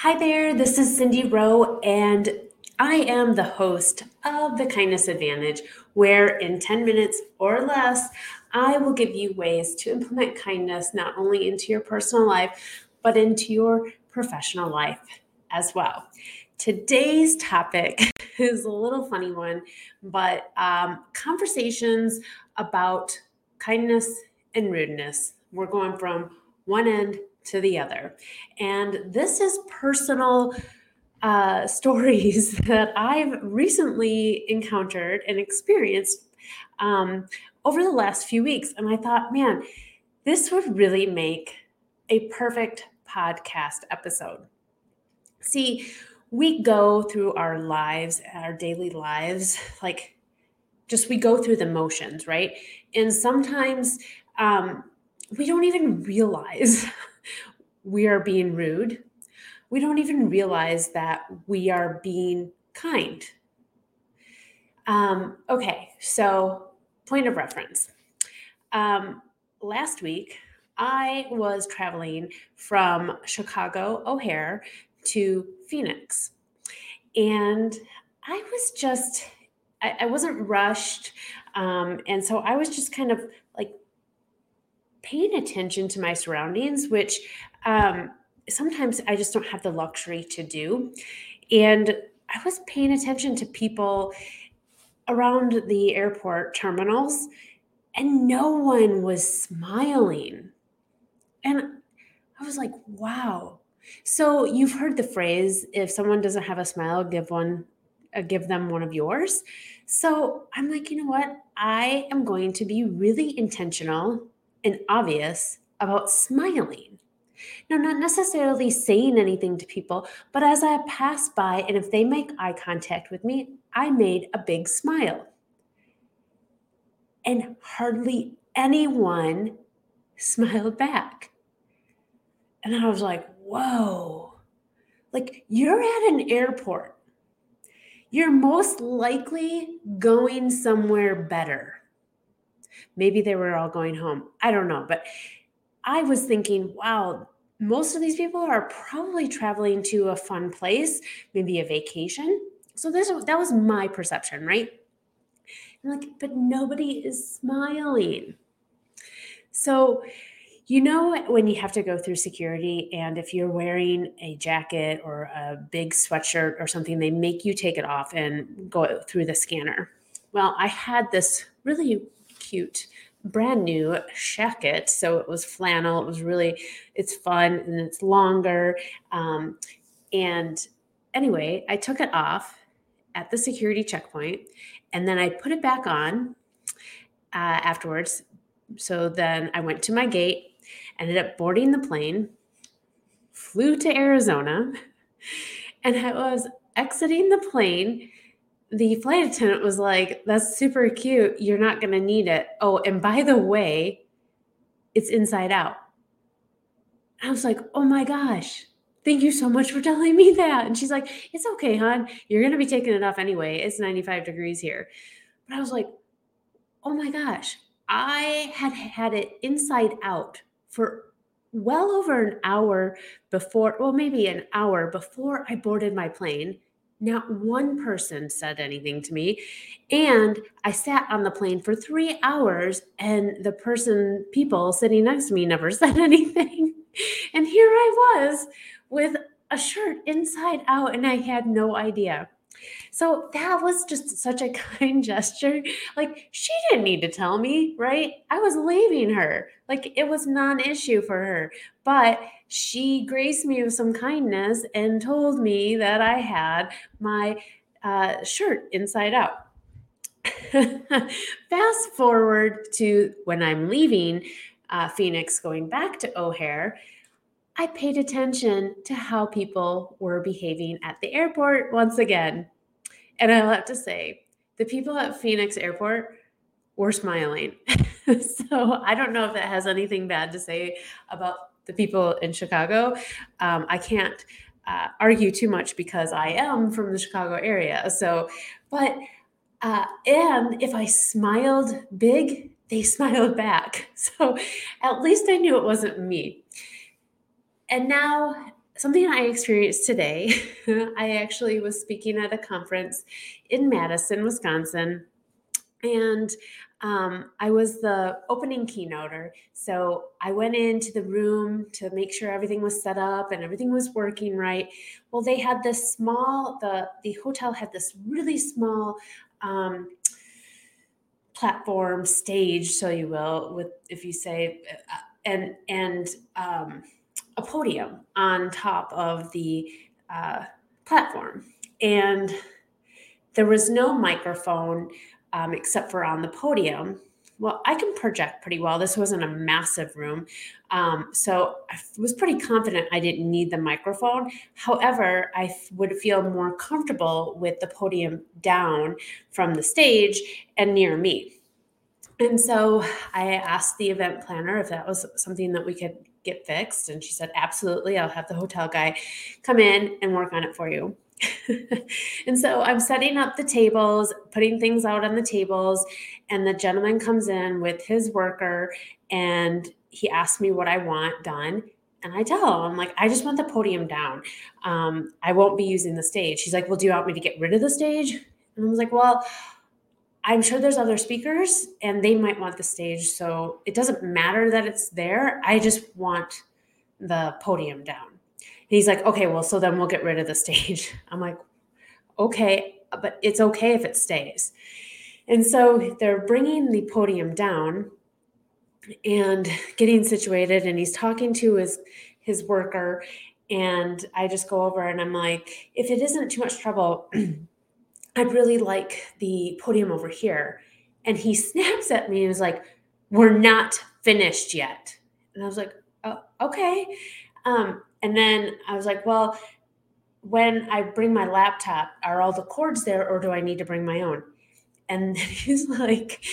Hi there, this is Cindy Rowe, and I am the host of The Kindness Advantage, where in 10 minutes or less, I will give you ways to implement kindness not only into your personal life, but into your professional life as well. Today's topic is a little funny one, but um, conversations about kindness and rudeness. We're going from one end to the other. And this is personal uh, stories that I've recently encountered and experienced um, over the last few weeks. And I thought, man, this would really make a perfect podcast episode. See, we go through our lives, our daily lives, like just we go through the motions, right? And sometimes um, we don't even realize we are being rude. We don't even realize that we are being kind. Um, okay, so point of reference. Um, last week, I was traveling from Chicago O'Hare to Phoenix. And I was just, I, I wasn't rushed. Um, and so I was just kind of paying attention to my surroundings, which um, sometimes I just don't have the luxury to do. And I was paying attention to people around the airport terminals, and no one was smiling. And I was like, wow. So you've heard the phrase if someone doesn't have a smile, give one uh, give them one of yours. So I'm like, you know what? I am going to be really intentional and obvious about smiling. Now, not necessarily saying anything to people, but as I pass by and if they make eye contact with me, I made a big smile. And hardly anyone smiled back. And I was like, whoa, like you're at an airport. You're most likely going somewhere better. Maybe they were all going home. I don't know. But I was thinking, wow, most of these people are probably traveling to a fun place, maybe a vacation. So this that was my perception, right? Like, but nobody is smiling. So you know, when you have to go through security, and if you're wearing a jacket or a big sweatshirt or something, they make you take it off and go through the scanner. Well, I had this really cute, brand new jacket. So it was flannel. It was really, it's fun and it's longer. Um, and anyway, I took it off at the security checkpoint and then I put it back on uh, afterwards. So then I went to my gate ended up boarding the plane, flew to Arizona, and I was exiting the plane. The flight attendant was like, That's super cute. You're not going to need it. Oh, and by the way, it's inside out. I was like, Oh my gosh, thank you so much for telling me that. And she's like, It's okay, hon. You're going to be taking it off anyway. It's 95 degrees here. But I was like, Oh my gosh, I had had it inside out for well over an hour before, well, maybe an hour before I boarded my plane. Not one person said anything to me. And I sat on the plane for three hours, and the person, people sitting next to me never said anything. And here I was with a shirt inside out, and I had no idea. So that was just such a kind gesture. Like she didn't need to tell me, right? I was leaving her. Like it was non-issue for her. But she graced me with some kindness and told me that I had my uh, shirt inside out. Fast forward to when I'm leaving uh, Phoenix, going back to O'Hare. I paid attention to how people were behaving at the airport once again. And I'll have to say, the people at Phoenix Airport were smiling. so I don't know if that has anything bad to say about the people in Chicago. Um, I can't uh, argue too much because I am from the Chicago area. So, but, uh, and if I smiled big, they smiled back. So at least I knew it wasn't me. And now something I experienced today. I actually was speaking at a conference in Madison, Wisconsin, and um, I was the opening keynoter. So I went into the room to make sure everything was set up and everything was working right. Well, they had this small, the, the hotel had this really small um, platform stage, so you will, with if you say, uh, and, and, um, a podium on top of the uh, platform. And there was no microphone um, except for on the podium. Well, I can project pretty well. This wasn't a massive room. Um, so I was pretty confident I didn't need the microphone. However, I f- would feel more comfortable with the podium down from the stage and near me. And so I asked the event planner if that was something that we could get fixed? And she said, Absolutely. I'll have the hotel guy come in and work on it for you. and so I'm setting up the tables, putting things out on the tables, and the gentleman comes in with his worker and he asks me what I want done. And I tell him, I'm like, I just want the podium down. Um, I won't be using the stage. He's like, Well, do you want me to get rid of the stage? And I was like, Well, I'm sure there's other speakers and they might want the stage. So it doesn't matter that it's there. I just want the podium down. And he's like, okay, well, so then we'll get rid of the stage. I'm like, okay, but it's okay if it stays. And so they're bringing the podium down and getting situated and he's talking to his his worker and I just go over and I'm like, if it isn't too much trouble, I'd really like the podium over here. And he snaps at me and is like, We're not finished yet. And I was like, oh, Okay. Um, and then I was like, Well, when I bring my laptop, are all the cords there or do I need to bring my own? And he's like,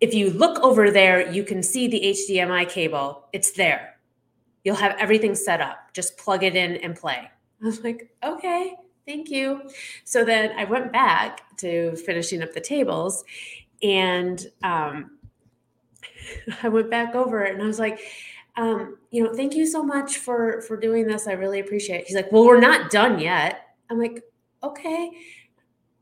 If you look over there, you can see the HDMI cable. It's there. You'll have everything set up. Just plug it in and play. I was like, Okay thank you. So then I went back to finishing up the tables and um, I went back over and I was like, um, you know, thank you so much for for doing this. I really appreciate it. He's like, well, we're not done yet. I'm like, okay,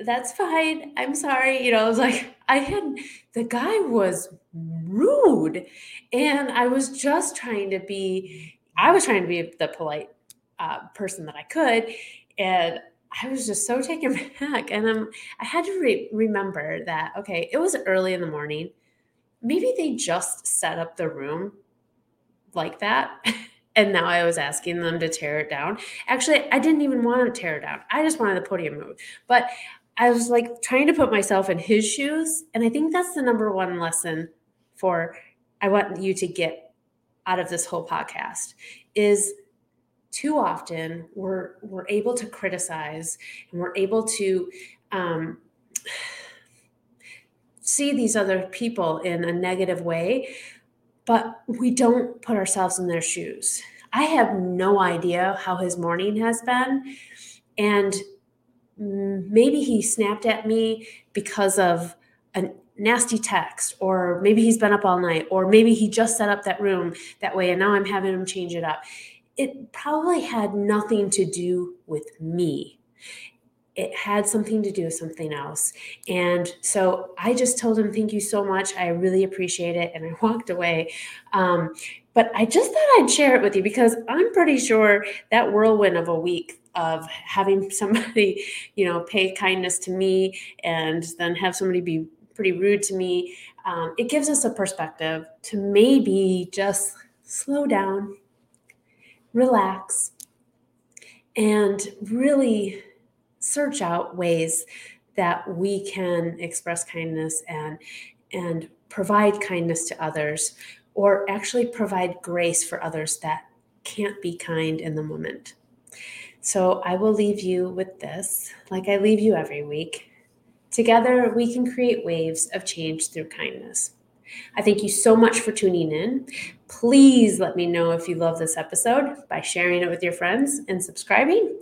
that's fine. I'm sorry. You know, I was like, I had the guy was rude, and I was just trying to be. I was trying to be the polite uh, person that I could, and I was just so taken back. And um, I had to re- remember that, okay, it was early in the morning. Maybe they just set up the room like that. And now I was asking them to tear it down. Actually, I didn't even want to tear it down. I just wanted the podium moved. But I was like trying to put myself in his shoes. And I think that's the number one lesson for I want you to get out of this whole podcast is too often we're we're able to criticize and we're able to um, see these other people in a negative way but we don't put ourselves in their shoes. I have no idea how his morning has been and maybe he snapped at me because of a nasty text or maybe he's been up all night or maybe he just set up that room that way and now i'm having him change it up it probably had nothing to do with me. It had something to do with something else. And so I just told him, Thank you so much. I really appreciate it. And I walked away. Um, but I just thought I'd share it with you because I'm pretty sure that whirlwind of a week of having somebody, you know, pay kindness to me and then have somebody be pretty rude to me, um, it gives us a perspective to maybe just slow down relax, and really search out ways that we can express kindness and and provide kindness to others or actually provide grace for others that can't be kind in the moment. So I will leave you with this, like I leave you every week. Together, we can create waves of change through kindness. I thank you so much for tuning in. Please let me know if you love this episode by sharing it with your friends and subscribing.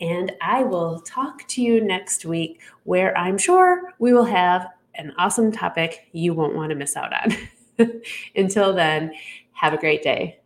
And I will talk to you next week, where I'm sure we will have an awesome topic you won't want to miss out on. Until then, have a great day.